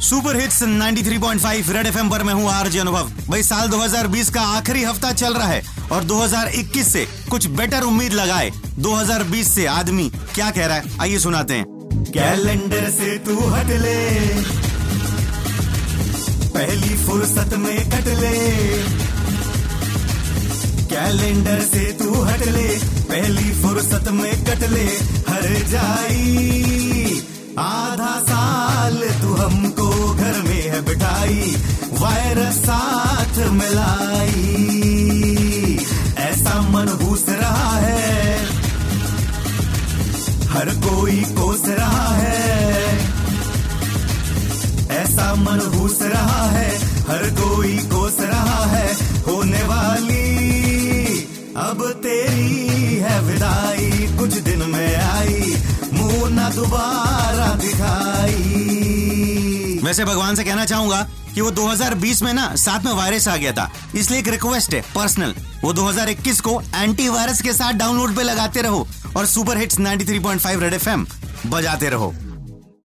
Super hits 93.5 red FM पर मैं हूँ आरजे अनुभव। भाई, साल 2020 का आखिरी हफ़्ता चल रहा है और 2021 से कुछ बेटर उम्मीद लगाए। 2020 से आदमी क्या कह रहा है? आइए सुनाते हैं। कैलेंडर से तू हट ले। पहली फुर्सत में कट ले। कैलेंडर से तू हट ले। पहली फुर्सत में कट ले। हर जाई, आधा साल तू हमको वायरस साथ मिलाई। ऐसा मनहूस रहा है। हर कोई कोस रहा है। ऐसा मनहूस रहा है। हर कोई कोस रहा है। होने वाली अब तेरी है विदाई। कुछ दिन में आई, मुँह ना दोबारा दिखाई। वैसे भगवान से कहना चाहूँगा कि वो 2020 में ना साथ में वायरस आ गया था। इसलिए एक रिक्वेस्ट है पर्सनल वो 2021 को एंटी वायरस के साथ डाउनलोड पे लगाते रहो और सुपर हिट्स 93.5 रेड एफएम बजाते रहो।